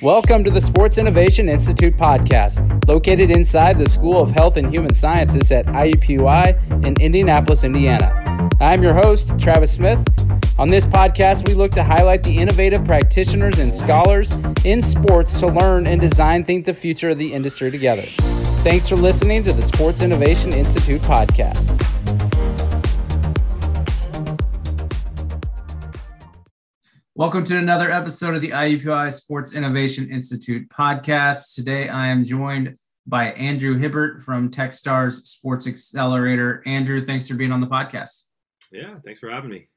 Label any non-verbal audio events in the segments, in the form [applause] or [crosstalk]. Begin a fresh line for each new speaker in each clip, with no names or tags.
Welcome to the Sports Innovation Institute podcast, located inside the School of Health and Human Sciences at IUPUI in Indianapolis, Indiana. I'm your host, Travis Smith. On this podcast, we look to highlight the innovative practitioners and scholars in sports to learn and design think the future of the industry together. Thanks for listening to the Sports Innovation Institute podcast. Welcome to another episode of the IUPUI Sports Innovation Institute podcast. Today I am joined by Andrew Hibbert from Techstars Sports Accelerator. Andrew, thanks for being on the podcast.
Yeah, thanks for having me.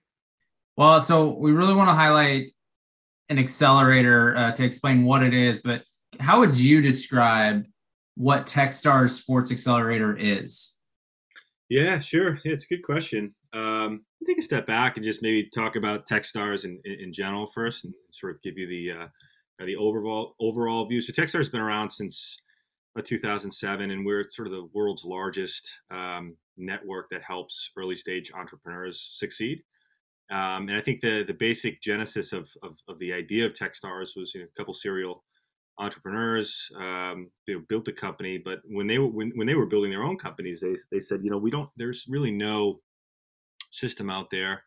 Well, so we really want to highlight an accelerator uh, to explain what it is, but how would you describe what Techstars Sports Accelerator is?
Yeah, sure. Yeah, it's a good question. Um, take a step back and just maybe talk about Techstars in, in, in general first, and sort of give you the uh, the overall overall view. So Techstars has been around since uh, 2007, and we're sort of the world's largest um, network that helps early stage entrepreneurs succeed. Um, and I think the the basic genesis of, of, of the idea of Techstars was you know, a couple serial entrepreneurs um, you know, built a company, but when they were when, when they were building their own companies, they they said, you know, we don't. There's really no system out there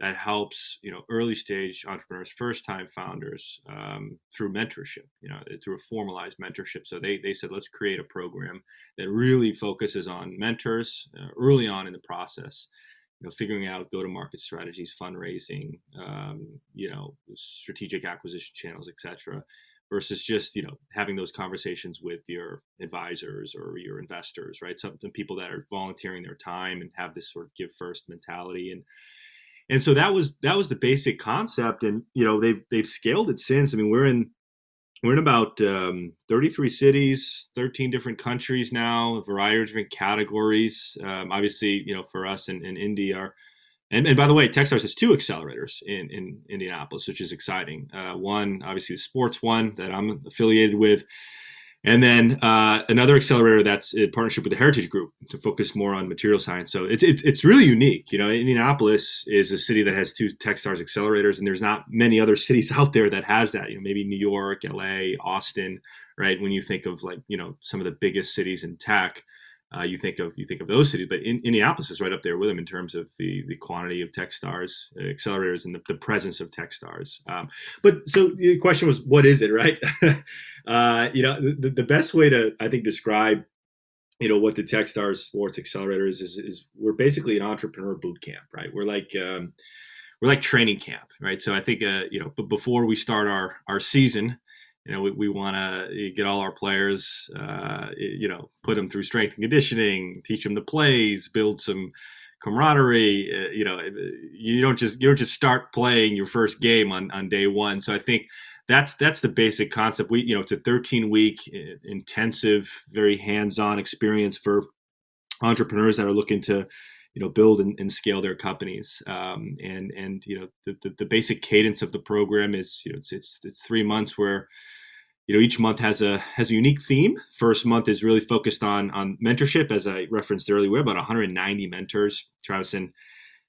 that helps you know early stage entrepreneurs first time founders um, through mentorship you know through a formalized mentorship. So they, they said let's create a program that really focuses on mentors uh, early on in the process you know figuring out go to market strategies fundraising um, you know strategic acquisition channels etc versus just you know having those conversations with your advisors or your investors right? Some, some people that are volunteering their time and have this sort of give first mentality. And and so that was that was the basic concept. And you know they've they've scaled it since. I mean we're in we're in about um, 33 cities 13 different countries now a variety of different categories. Um, obviously you know for us in, in our and, and by the way, Techstars has two accelerators in, in Indianapolis, which is exciting. Uh, one, obviously, the sports one that I'm affiliated with, and then uh, another accelerator that's in partnership with the Heritage Group to focus more on material science. So it's, it's, it's really unique. You know, Indianapolis is a city that has two Techstars accelerators, and there's not many other [laughs] cities out there that has that. You know, maybe New York, LA, Austin, right? When you think of like you know some of the biggest cities in tech uh, you think of you think of those cities, but in, Indianapolis is right up there with them in terms of the the quantity of TechStars uh, accelerators and the, the, presence of TechStars. Um, but so the question was, what is it, right? [laughs] uh, you know, the, the best way to I think describe you know what the TechStars Sports Accelerator is, is, is we're basically an entrepreneur boot camp, right? We're like um, we're like training camp, right? So I think uh, you know, but before we start our our season, you know, we, we want to get all our players, uh, you know, put them through strength and conditioning, teach them the plays, build some camaraderie. Uh, you know, you don't just you don't just start playing your first game on on day one. So I think that's that's the basic concept. We you know, it's a 13 week intensive, very hands on experience for entrepreneurs that are looking to you know build and, and scale their companies um, and and you know the, the, the, basic cadence of the program is you know it's, it's it's three months where you know each month has a has a unique theme. First month is really focused on on mentorship as i referenced earlier we're about 190 mentors. Travis and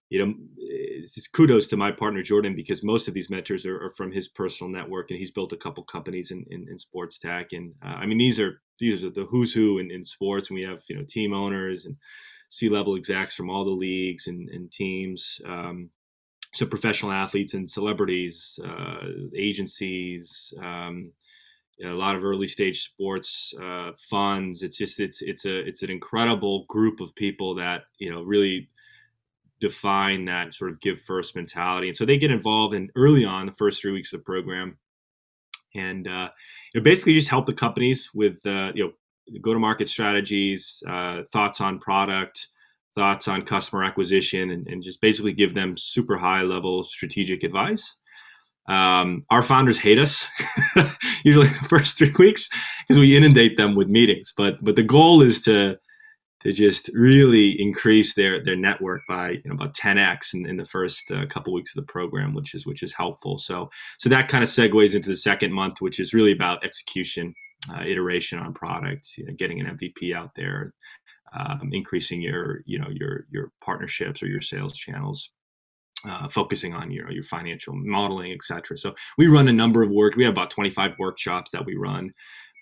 you know is kudos to my partner jordan because most of these mentors are, are from his personal network and he's built a couple companies in, in, in sports tech. And uh, i mean these are these are the who's who in, in sports. And we have you know team owners and c-level execs from all the leagues and, and teams um, so professional athletes and celebrities uh, agencies um, a lot of early stage sports uh, funds. It's just it's it's a it's an incredible group of people that you know really define that sort of give first mentality, and so they get involved in early on the first three weeks of the program, and uh, you know, basically just help the companies with uh, you know go to market strategies, uh, thoughts on product. Thoughts on customer acquisition, and, and just basically give them super high level strategic advice um, our founders hate us [laughs] usually the first three weeks because we inundate them with meetings. But but the goal is to to just really increase their their network by you know, about 10x in, in the first uh, couple weeks of the program, which is which is helpful. So so that kind of segues into the second month, which is really about execution, uh, iteration on products, you know, getting an MVP out there, um, increasing your you know your your partnerships or your sales channels. Uh, focusing on your your financial modeling, etc. So we run a number of work. We have about 25 workshops that we run,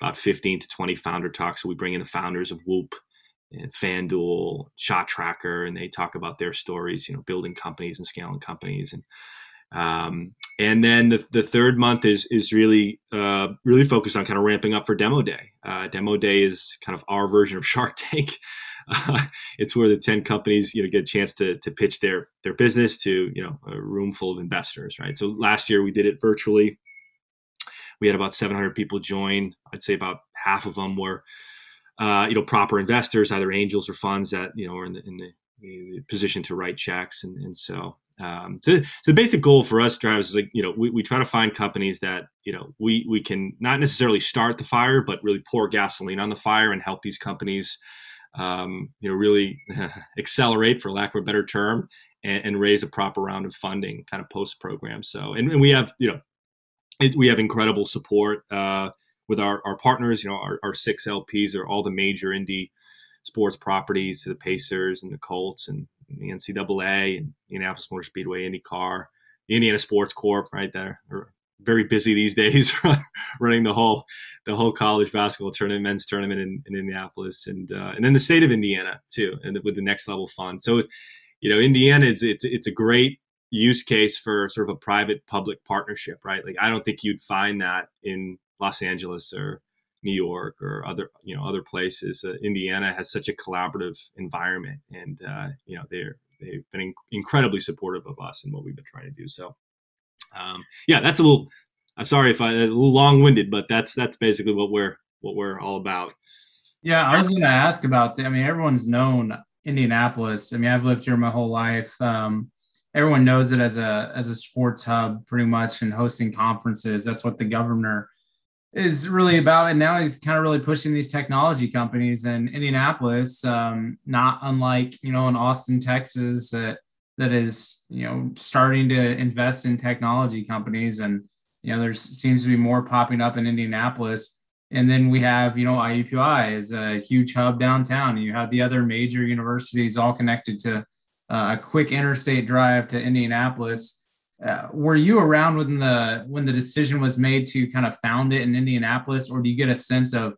about 15 to 20 founder talks. So we bring in the founders of Whoop and FanDuel, Shot Tracker, and they talk about their stories. You know, building companies and scaling companies, and um, and then the, the third month is is really uh, really focused on kind of ramping up for Demo Day. Uh, Demo Day is kind of our version of [laughs] Shark Tank. [laughs] It's where the 10 companies you know get a chance to, to pitch their their business to you know a room full of investors right? So last year we did it virtually. We had about 700 people join. I'd say about half of them were uh, you know proper investors either angels or funds that you know are in the, in the, the position to write checks and, and so um, so, so the basic goal for us Travis is like you know we, we try to find companies that you know we we can not necessarily start the fire but really pour gasoline on the fire and help these companies um, you know, really [laughs] accelerate, for lack of a better term, and, and, raise a proper round of funding, kind of post program. So, and, and we have, you know, it, we have incredible support uh, with our, our partners. You know, our, our six LPs are all the major Indy sports properties, the Pacers and the Colts and the NCAA and Indianapolis Motor Speedway, IndyCar, the Indiana Sports Corp, right there, very busy these days [laughs] running the whole the whole college basketball tournament, men's tournament in, in Indianapolis, and uh, and then the state of Indiana too, and with the next level fund. So, you know, Indiana is it's it's a great use case for sort of a private public partnership, right? Like I don't think you'd find that in Los Angeles or New York or other you know other places. Uh, Indiana has such a collaborative environment, and uh, you know they're they've been incredibly supportive of us and what we've been trying to do. So um, yeah, that's a little. I'm sorry if I a little long winded, but that's that's basically what we're what we're all about.
Yeah, I was going to ask about. The, I mean, everyone's known Indianapolis. I mean, I've lived here my whole life. Um, everyone knows it as a as a sports hub, pretty much, and hosting conferences. That's what the governor is really about. And now he's kind of really pushing these technology companies. And Indianapolis, um, not unlike you know in Austin, Texas, that is you know starting to invest in technology companies. And you know there seems to be more popping up in indianapolis. And then we have you know iupui is a huge hub downtown. And you have the other major universities all connected to uh, a quick interstate drive to indianapolis. Uh, were you around when the when the decision was made to kind of found it in indianapolis? Or do you get a sense of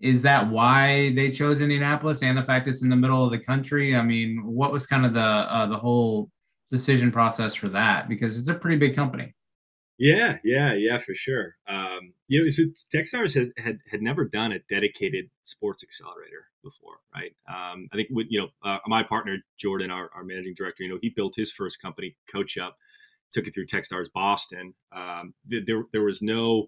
is that why they chose Indianapolis and the fact it's in the middle of the country? I mean, what was kind of the uh, the whole decision process for that? Because it's a pretty big company.
Yeah, yeah, yeah, for sure. Um, you know, so Techstars has had, had never done a dedicated sports accelerator before, right? Um, I think with, you know uh, my partner Jordan, our, our managing director, you know, he built his first company, Coach Up, took it through Techstars Boston. Um, there there was no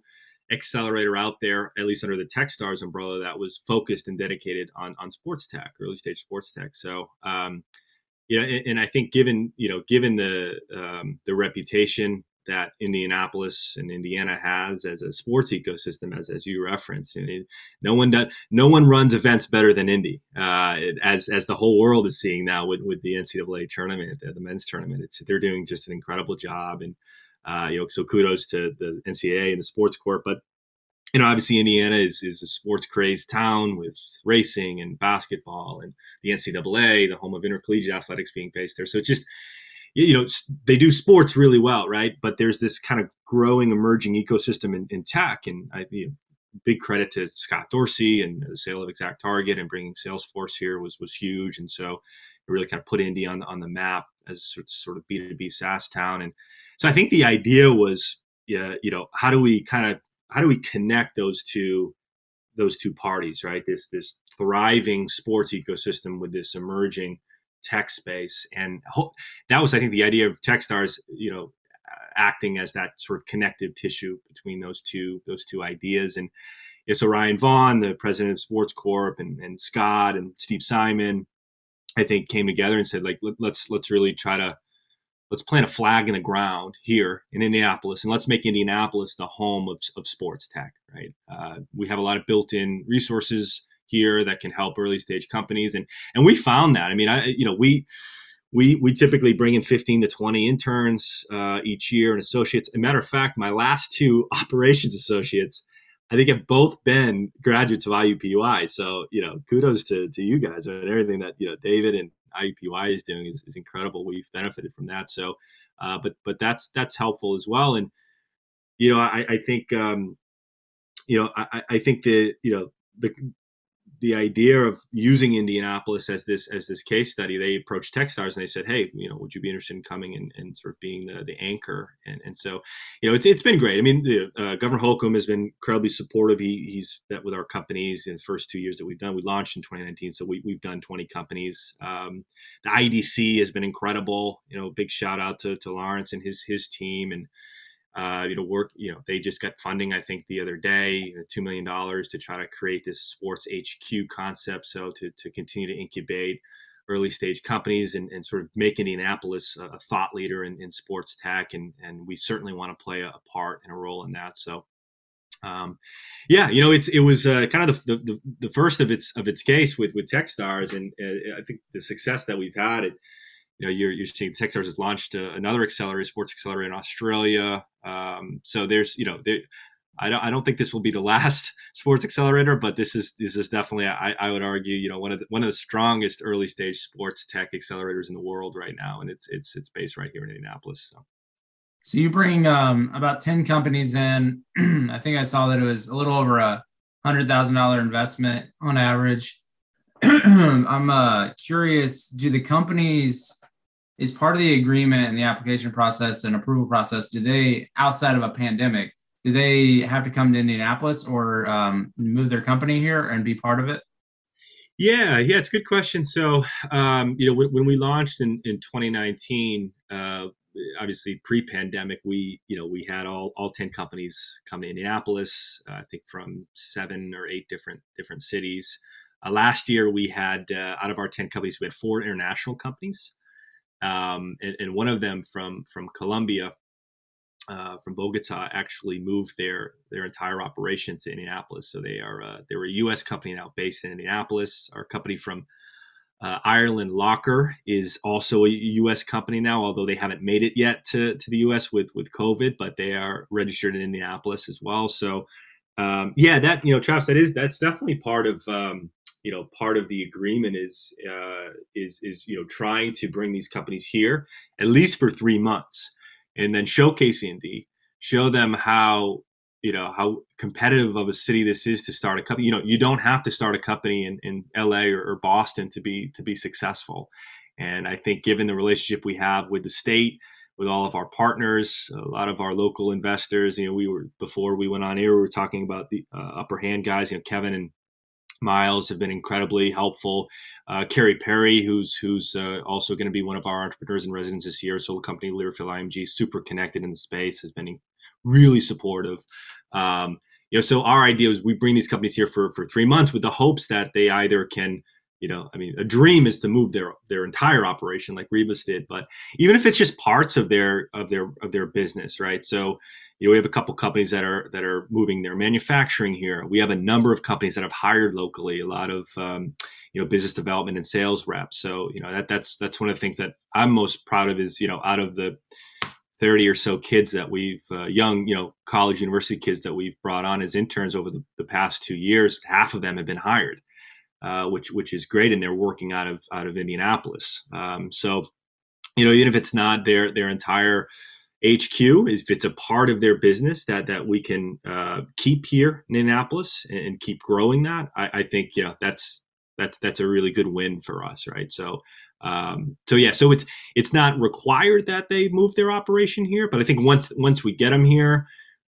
accelerator out there, at least under the TechStars umbrella, that was focused and dedicated on on sports tech, early stage sports tech. So, um, yeah, and, and, I think given you know given the um, the reputation that Indianapolis and Indiana has as a sports ecosystem, as as you referenced, no one does, no one runs events better than Indy, uh, as as the whole world is seeing now with with the NCAA tournament, the, the men's tournament. It's they're doing just an incredible job and uh, you know, so kudos to the NCAA and the Sports Corp. But you know, obviously Indiana is is a sports crazed town with racing and basketball and the NCAA, the home of intercollegiate athletics, being based there. So it's just you know they do sports really well, right? But there's this kind of growing, emerging ecosystem in, in tech, and I you know, big credit to Scott Dorsey and the sale of Exact Target and bringing Salesforce here was was huge, and so it really kind of put Indy on on the map as sort of B two B SaaS town and so I think the idea was, yeah, you know, how do we kind of how do we connect those two those two parties, right? This this thriving sports ecosystem with this emerging tech space, and that was, I think, the idea of TechStars, you know, acting as that sort of connective tissue between those two those two ideas. And yeah, so Ryan Vaughn, the president of Sports Corp, and, and Scott and Steve Simon, I think, came together and said, like, let's let's really try to let's plant a flag in the ground here in Indianapolis and let's make Indianapolis the home of, of sports tech, right? Uh, we have a lot of built in resources here that can help early stage companies. And, and we found that, I mean, I, you know, we, we, we typically bring in 15 to 20 interns uh, each year and associates. As a matter of fact, my last two [laughs] operations associates, I think have both been graduates of IUPUI. So, you know, kudos to, to you guys and everything that, you know, David and IUPUI is doing is, is incredible. We've benefited from that. So, uh, but but that's that's helpful as well. And you know, I, I think um, you know, I, I think the you know the the idea of using Indianapolis as this as this case study, they approached Techstars and they said, "Hey, you know, would you be interested in coming and, and sort of being the, the anchor?" And and so, you know, it's it's been great. I mean, uh, Governor Holcomb has been incredibly supportive. He he's met with our companies in the first two years that we've done. We launched in 2019, so we we've done 20 companies. Um, the IDC has been incredible. You know, big shout out to to Lawrence and his his team and uh, you know, work, you know, they just got funding, I think, the other day, $2 million to try to create this sports HQ concept. So to, to continue to incubate early stage companies and, and sort of make Indianapolis a, thought leader in, in sports tech. And, and we certainly want to play a, part and a role in that. So, um, yeah, you know, it's it was uh, kind of the, the, the first of its of its case with with TechStars, and uh, I think the success that we've had. It, you know, you're, you're seeing Techstars has launched another accelerator, sports accelerator in Australia. Um, so there's, you know, there, I don't, I don't think this will be the [laughs] last sports accelerator, but this is, this is definitely, I, I would argue, you know, one of the, one of the strongest early stage sports tech accelerators in the world right now. And it's, it's, it's based right here in Indianapolis. So.
So you bring um, about 10 companies in. [clears throat] I think I saw that it was a little over a $100,000 investment on average. [clears throat] I'm uh, curious, do the companies is part of the agreement and the application process and approval process do they outside of a pandemic do they have to come to indianapolis or um, move their company here and be part of it?
Yeah yeah it's a good question. So um, you know when, when, we launched in, in 2019 uh, obviously pre-pandemic we you know we had all all 10 companies come to indianapolis uh, i think from seven or eight different different cities uh, last year we had uh, out of our 10 companies we had four international companies um, and, and, one of them from from Colombia, uh, from Bogota, actually moved their their entire operation to Indianapolis. So they are uh, they were a U.S. company now based in Indianapolis. Our company from uh, Ireland, Locker, is also a U.S. company now, although they haven't made it yet to, to the U.S. with with COVID, but they are registered in Indianapolis as well. So um, yeah, that you know, Travis, that is that's definitely part of um, you know part of the agreement is uh, is is you know trying to bring these companies here at least for three months and then showcase Indy, show them how you know how competitive of a city this is to start a company. You know, you don't have to start a company in, in LA or, or Boston to be to be successful. And I think given the relationship we have with the state, with all of our partners, a lot of our local investors. You know, we were before we went on air, we were talking about the uh, upper hand guys. You know, Kevin and Miles have been incredibly helpful. Uh, Carrie Perry, who's who's uh, also going to be one of our entrepreneurs in residence this year, so company Learfield IMG, super connected in the space, has been really supportive. Um, you know, so our idea is we bring these companies here for for three months with the hopes that they either can you know i mean a dream is to move their their entire operation like rebus did but even if it's just parts of their of their of their business right so you know, we have a couple companies that are that are moving their manufacturing here. We have a number of companies that have hired locally. A lot of um, you know business development and sales reps. So you know that that's that's one of the things that I'm most proud of is you know out of the 30 or so kids that we've uh, young you know college university kids that we've brought on as interns over the, the past two years half of them have been hired uh, which which is great and they're working out of out of indianapolis um, so you know even if it's not their their entire HQ if it's a part of their business that that we can uh, keep here in Indianapolis and, and keep growing that, I, I, think you know that's that's that's a really good win for us, right? So um, so yeah, so it's it's not required that they move their operation here, but I think once once we get them here,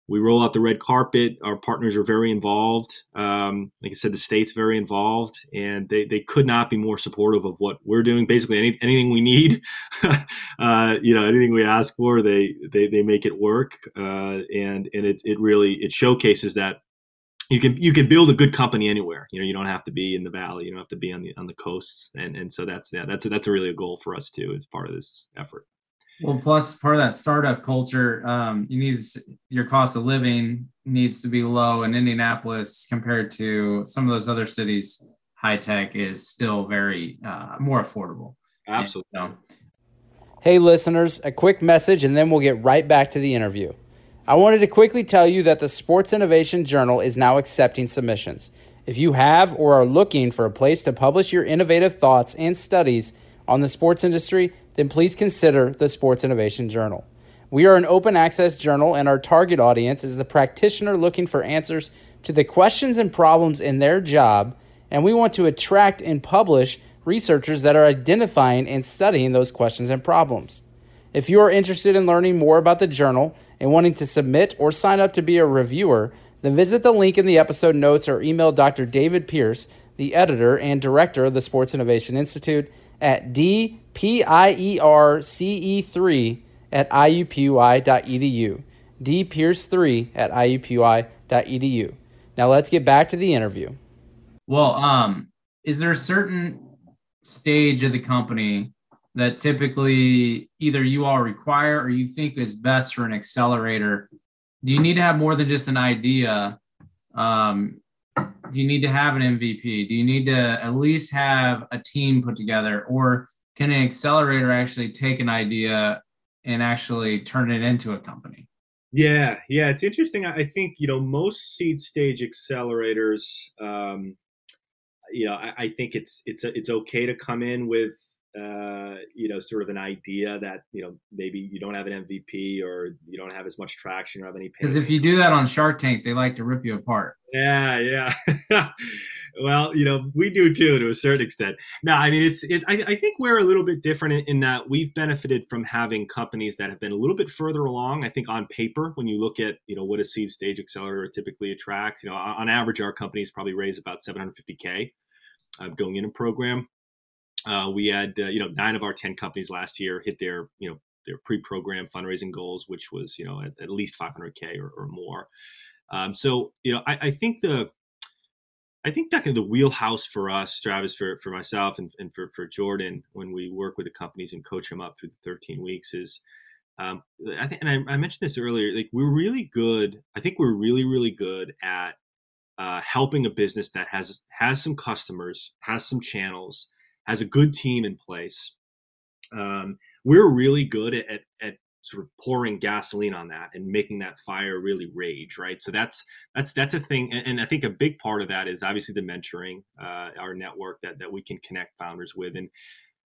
we roll out the red carpet. Our partners are very involved. Um, like I said, the state's very involved, and they, they could not be more supportive of what we're doing. Basically, any, anything we need, [laughs] uh, you know, anything we ask for, they they, they make it work, uh, and and it it really it showcases that you can you can build a good company anywhere. You know, you don't have to be in the valley. You don't have to be on the on the coasts, and and so that's yeah, that's a, that's a really a goal for us too as part of this effort.
Well, plus part of that startup culture, um, you need your cost of living needs to be low in Indianapolis compared to some of those other cities. High tech is still very uh, more affordable.
Absolutely. And,
Hey, listeners, a quick message and then we'll get right back to the interview. I wanted to quickly tell you that the Sports Innovation Journal is now accepting submissions. If you have or are looking for a place to publish your innovative thoughts and studies, on the sports industry, then please consider the Sports Innovation Journal. We are an open access journal, and our target audience is the practitioner looking for answers to the questions and problems in their job, and we want to attract and publish researchers that are identifying and studying those questions and problems. If you are interested in learning more about the journal and wanting to submit or sign up to be a reviewer, then visit the link in the episode notes or email Dr. David Pierce, the editor and director of the Sports Innovation Institute, at dpierce3 at iupui.edu. dpierce3 at iupui.edu. Now let's get back to the interview.
Well, um, is there a certain stage of the company that typically either you all require or you think is best for an accelerator? Do you need to have more than just an idea? Um, do you need to have an MVP? Do you need to at least have a team put together? Or can an accelerator actually take an idea and actually turn it into a company?
Yeah, yeah, it's interesting. I think you know most seed stage accelerators. Um, you know, I, I think it's it's it's okay to come in with uh, you know, sort of an idea that you know maybe you don't have an MVP or you don't have as much traction or have any.
Because if you do that on Shark Tank, they like to rip you apart.
Yeah, yeah. [laughs] well, you know, we do too to a certain extent. No, I mean, it's. It, I, I think we're a little bit different in, in that we've benefited from having companies that have been a little bit further along. I think on paper, when you look at you know what a seed stage accelerator typically attracts, you know, on average, our companies probably raise about 750k uh, going in a program uh, we had uh, you know nine of our ten companies last year hit their you know their pre-programmed fundraising goals, which was you know at, at least 500k or, or more. Um, so you know I, I, think the I think that kind of the wheelhouse for us, Travis, for for myself and, and for for Jordan, when we work with the companies and coach them up through the 13 weeks is. Um, I think, and I, I mentioned this earlier. Like we're really good. I think we're really, really good at uh, helping a business that has has some customers, has some channels, has a good team in place. Um, we're really good at, at, at sort of pouring gasoline on that and making that fire really rage right so that's that's that's a thing and, and i think a big part of that is obviously the mentoring uh, our network that, that we can connect founders with and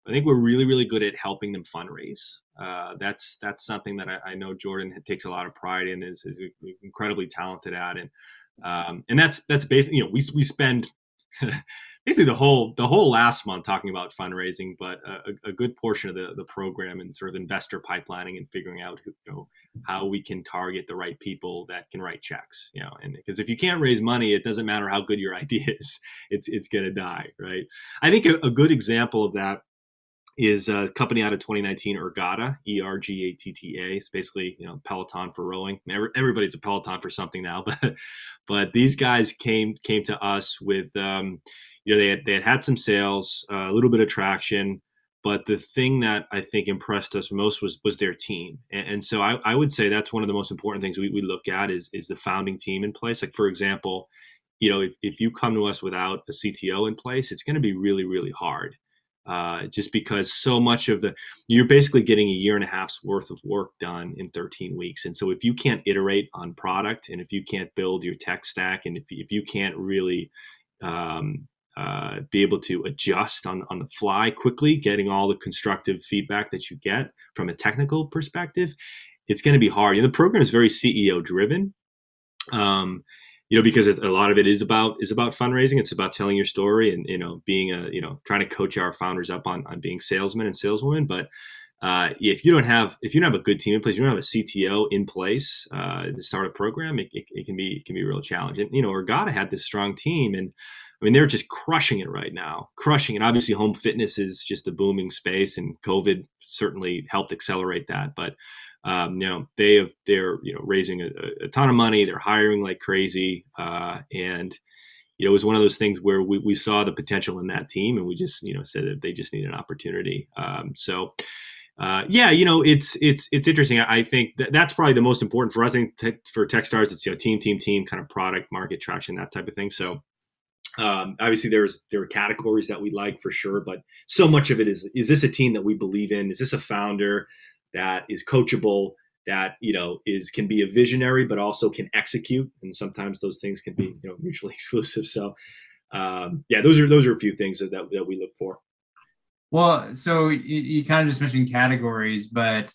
i think we're really really good at helping them fundraise uh, that's that's something that I, I, know jordan takes a lot of pride in is, is incredibly talented at and um, and that's that's basically you know we, we spend [laughs] basically the whole the whole last month talking about fundraising, but a, a, good portion of the the program and sort of investor pipelining and figuring out who, you know how we can target the right people that can write checks. You know, and because if you can't raise money, it doesn't matter how good your [laughs] idea is, it's it's gonna die, right? I think a, a good example of that is a company out of 2019, Ergatta, E R G A T T A. It's basically you know Peloton for rowing. Everybody's a Peloton for something now, [laughs] but but these guys came came to us with um, you know they had, they had had some sales, uh, a little bit of traction, but the thing that I think impressed us most was was their team, and, and so I, I, would say that's one of the most important things we, we look at is is the founding team in place. Like for example, you know if, if you come to us without a CTO in place, it's going to be really really hard. Uh, just because so much of the you're basically getting a year and a half's worth of work done in 13 weeks and so if you can't iterate on product and if you can't build your tech stack and if, if you can't really um, uh, be able to adjust on, on the fly quickly, getting all the constructive feedback that you get from a technical perspective, it's going to be hard. And the program is very CEO driven. Um, you know, because a lot of it is about is about fundraising. It's about telling your story and you know being a you know trying to coach our founders up on on being salesmen and saleswomen. But uh, if you don't have if you don't have a good team in place, you don't have a CTO in place uh, to start a program, it, it, it, can be it can be a real challenge. And you know, Ergatta had this strong team, and I mean, they're just crushing it right now, crushing it. Obviously, home fitness is just a booming space, and COVID certainly helped accelerate that. But um, you know, they have they're you know raising a, a ton of money. They're hiring like crazy, uh, and you know, it was one of those things where we, we saw the potential in that team, and we just you know said that they just need an opportunity. Um, so. Uh, yeah, you know, it's it's it's interesting. I, I think that that's probably the most important for us. I think te- for TechStars, it's you know team, team, team, kind of product, market traction, that type of thing. So um, obviously, there's there are categories that we like for sure, but so much of it is is this a team that we believe in? Is this a founder that is coachable? That you know is can be a visionary, but also can execute, and sometimes those things can be you know mutually [laughs] exclusive. So, um, yeah, those are those are a few things that that we look for.
Well, so you, you kind of just mentioned categories, but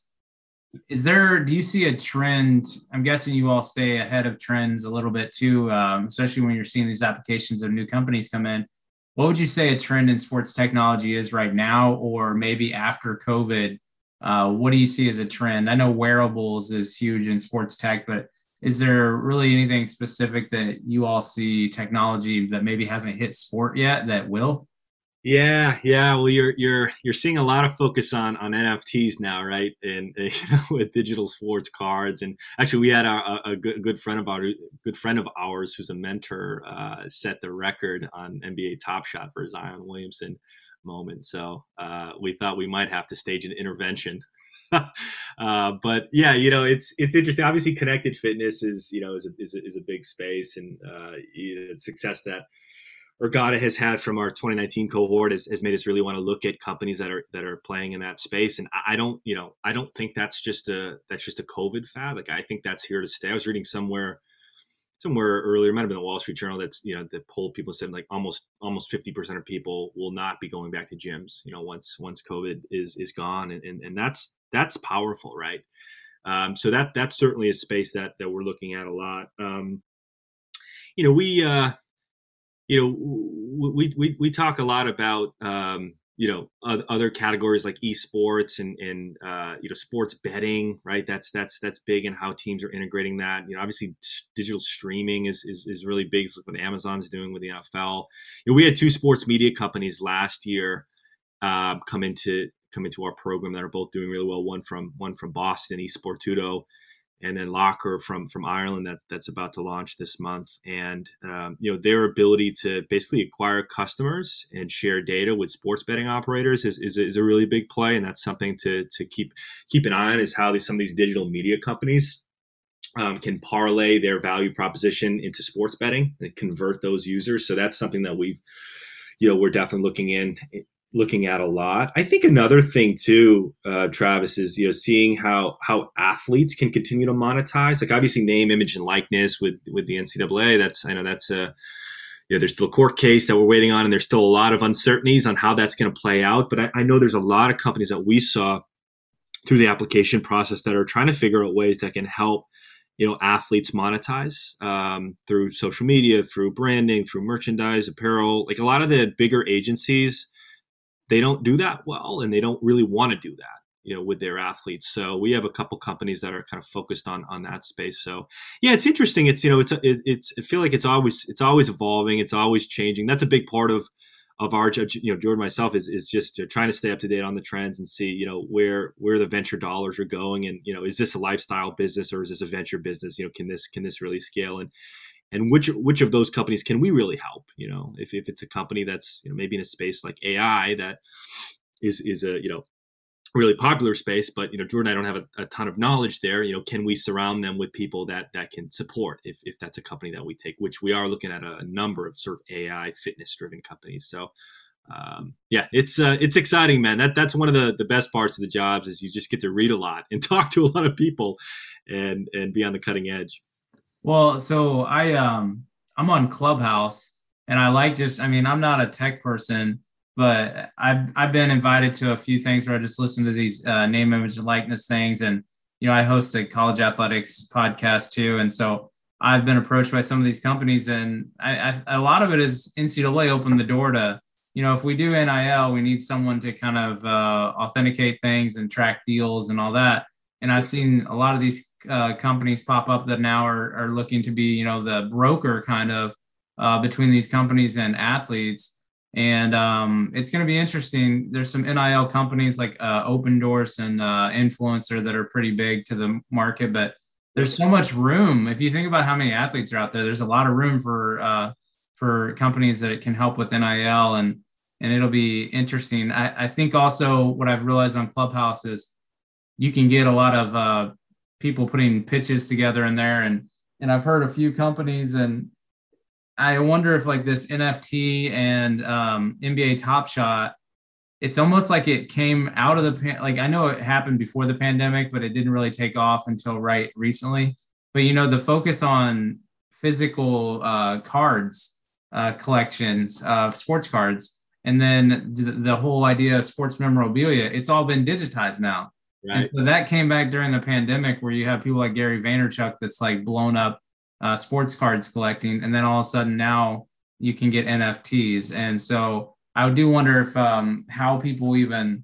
is there do you see a trend? I'm guessing you all stay ahead of trends a little bit too um, especially when you're seeing these applications of new companies come in. What would you say a trend in sports technology is right now or maybe after covid? Uh, what do you see as a trend? I know wearables is huge in sports tech but is there really anything specific that you all see technology that maybe hasn't hit sport yet that will
yeah, yeah. Well, you're you're you're seeing a lot of focus on on NFTs now, right? And [laughs] you know, with digital sports cards, and actually, we had a, a good good friend of our good friend of ours who's a mentor uh, set the record on NBA Top Shot for Zion Williamson moment. So uh, we thought we might have to stage an intervention. [laughs] uh, but yeah, you know, it's it's interesting. Obviously, connected fitness is you know is a, is a, is a big space, and uh, success that Ergatta has had from our 2019 cohort has, has, made us really want to look at companies that are that are playing in that space. And I, I don't, you know, I don't think that's just a that's just a COVID fad. Like I think that's here to stay. I was reading somewhere somewhere earlier, might have been the Wall Street Journal that's you know that polled people said like almost almost 50 percent of people will not be going back to gyms. You know, once once COVID is is gone, and and, and that's that's powerful, right? Um, so that that's certainly a space that that we're looking at a lot. Um, you know, we uh, you know, we, we, we talk a lot about, um, you know, other categories like esports and, and, uh, you know, sports betting, right. That's, that's, that's big and how teams are integrating that, you know, obviously digital streaming is, is, is really big. It's like what Amazon's doing with the NFL. You know, we had two sports media companies last year, uh, come into, come into our program that are both doing really well. One from, one from Boston, Esportudo, and then Locker from from Ireland that that's about to launch this month. And um, you know their ability to basically acquire customers and share data with sports betting operators is, is, is a really big play, and that's something to to keep keep an eye on. Is how these some of these digital media companies um, can parlay their value proposition into sports betting and convert those users. So that's something that we've you know we're definitely looking in looking at a lot. I think another thing too, uh, Travis, is you know seeing how how athletes can continue to monetize. Like obviously name, image, and likeness with with the NCAA. That's I know that's a you know, there's still a court case that we're waiting on, and there's still a lot of uncertainties on how that's going to play out. But I, I know there's a lot of companies that we saw through the application process that are trying to figure out ways that can help you know athletes monetize um, through social media through branding through merchandise apparel like a lot of the bigger agencies they don't do that well and they don't really want to do that you know with their athletes. So we have a couple companies that are kind of focused on on that space. So yeah it's interesting. It's you know it's it, it's i feel like it's always it's always evolving. It's always changing. That's a big part of of our you know jordan myself is is just trying to stay up to date on the trends and see you know where where the venture dollars are going and you know is this a lifestyle business or is this a venture business? You know can this can this really scale? And and which which of those companies can we really help you know? If, if it's a company that's you know maybe in a space like ai that is is a you know really popular space but you know jordan i don't have a, a, ton of knowledge there you know can we surround them with people that that can support if, if that's a company that we take which we are looking at a, a number of sort of ai fitness driven companies. So um, yeah it's uh, it's exciting man. That that's one of the the best parts of the jobs is you just get to read a lot and [laughs] talk to a lot of people and and be on the cutting edge
well, so I um I'm on Clubhouse and I like just I mean, I'm not a tech person, but I've I've been invited to a few things where I just listen to these uh, name, image, and likeness things. And you know, I host a college athletics podcast too. And so I've been approached by some of these companies, and I, I, a lot of it is NCAA opened the door to, you know, if we do NIL, we need someone to kind of uh, authenticate things and track deals and all that. And I've seen a lot of these uh, companies pop up that now are, are looking to be, you know, the broker kind of uh, between these companies and athletes. And um, it's going to be interesting. There's some NIL companies like uh, Doors and uh, INFLCR that are pretty big to the market, but there's so much room. If you think about how many athletes are out there, there's a lot of room for uh, for companies that can help with NIL, and and it'll be interesting. I, I think also what I've realized on Clubhouse is you can get a lot of uh, people putting pitches together in there and and I've heard a few companies and I wonder if like this NFT and um, NBA Top Shot, it's almost like it came out of the pan- like I know it happened before the pandemic, but it didn't really take off until right recently. But you know the focus on physical uh, cards uh, collections of sports cards, and then the, the whole idea of sports memorabilia, it's all been digitized now. Right. And so that came back during the pandemic where you have people like Gary Vaynerchuk that's like blown up uh, sports cards collecting. And then all of a sudden now you can get NFTs. And so I do wonder if um, how people even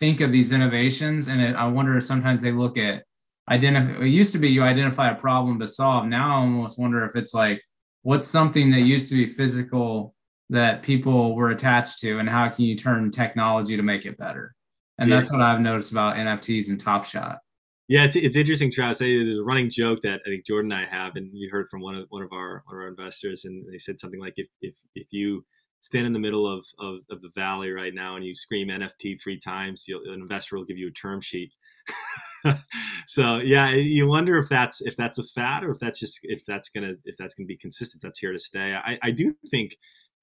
think of these innovations. And it, I wonder if sometimes they look at identify, it used to be you identify a problem to solve. Now I almost wonder if it's like, what's something that used to be physical that people were attached to and how can you turn technology to make it better? And yeah. that's what I've noticed about NFTs and Top Shot.
Yeah, it's, it's interesting, Travis. There's a running joke that I think Jordan and I have, and you heard from one of one of our one of our investors, and they said something like, "If if if you stand in the middle of of, of the valley right now and you scream NFT three times, an investor will give you a term sheet." [laughs] so yeah, you wonder if that's if that's a fad or if that's just if that's gonna if that's gonna be consistent. That's here to stay. I, I do think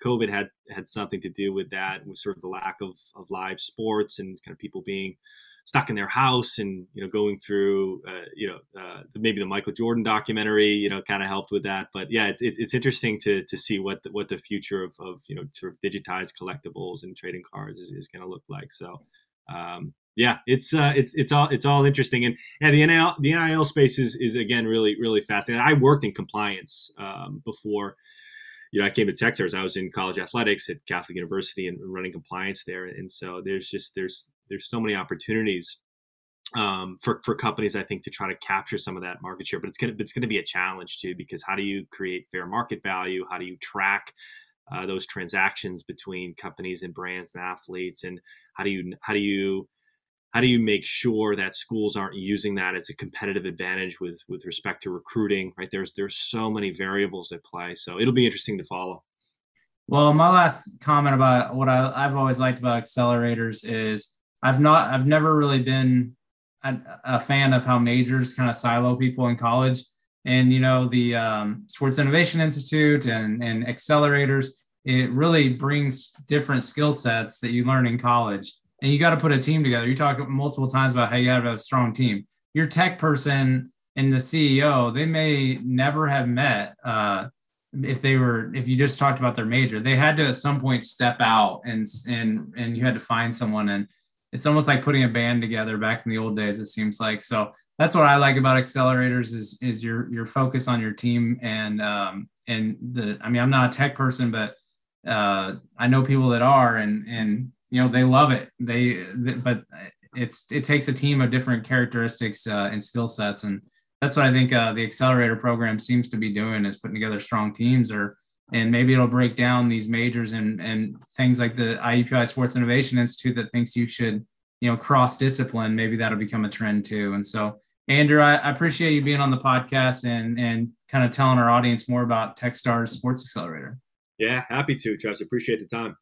COVID had had something to do with that, with sort of the lack of, of live sports and kind of people being stuck in their house and you know going through uh, you know uh, maybe the Michael Jordan documentary you know kind of helped with that. But yeah, it's it's interesting to to see what the, what the future of, of you know sort of digitized collectibles and trading cards is, is going to look like. So. Um, yeah, it's uh, it's it's all it's all interesting, and yeah, the NIL the NIL space is is again really really fascinating. I worked in compliance um, before, you know, I came to Techstars. I was in college athletics at Catholic University and running compliance there. And so there's just there's there's so many opportunities um, for for companies, I think, to try to capture some of that market share. But it's gonna it's gonna be a challenge too because how do you create fair market value? How do you track uh, those transactions between companies and brands and athletes? And how do you how do you how do you make sure that schools aren't using that as a competitive advantage with with respect to recruiting right? There's there's so many variables at play so it'll be interesting to follow.
Well my last comment about what I, i've always liked about accelerators is i've not i've never really been a, a fan of how majors kind of silo people in college. And you know the um, sports innovation institute and and accelerators it really brings different skill sets that you learn in college and you got to put a team together. You talk multiple times about how you have a strong team. Your tech person and the CEO, they may never have met uh, if they were if you just talked about their major. They had to at some point step out and and and you had to find someone and it's almost like putting a band together back in the old days it seems like so that's what i like about accelerators is is your your focus on your team and um and the i mean i'm not a tech person but uh i know people that are and and you know they love it. They, they but it's it takes a team of different characteristics uh, and skill sets and that's what i think uh, the accelerator program seems to be doing is putting together strong teams or and maybe it'll break down these majors and and things like the IUPUI Sports Innovation Institute that thinks you should you know cross discipline. Maybe that'll become a trend too. And so Andrew I, I, appreciate you being on the podcast and and kind of telling our audience more about Techstars Sports Accelerator.
Yeah happy to Travis. Appreciate the time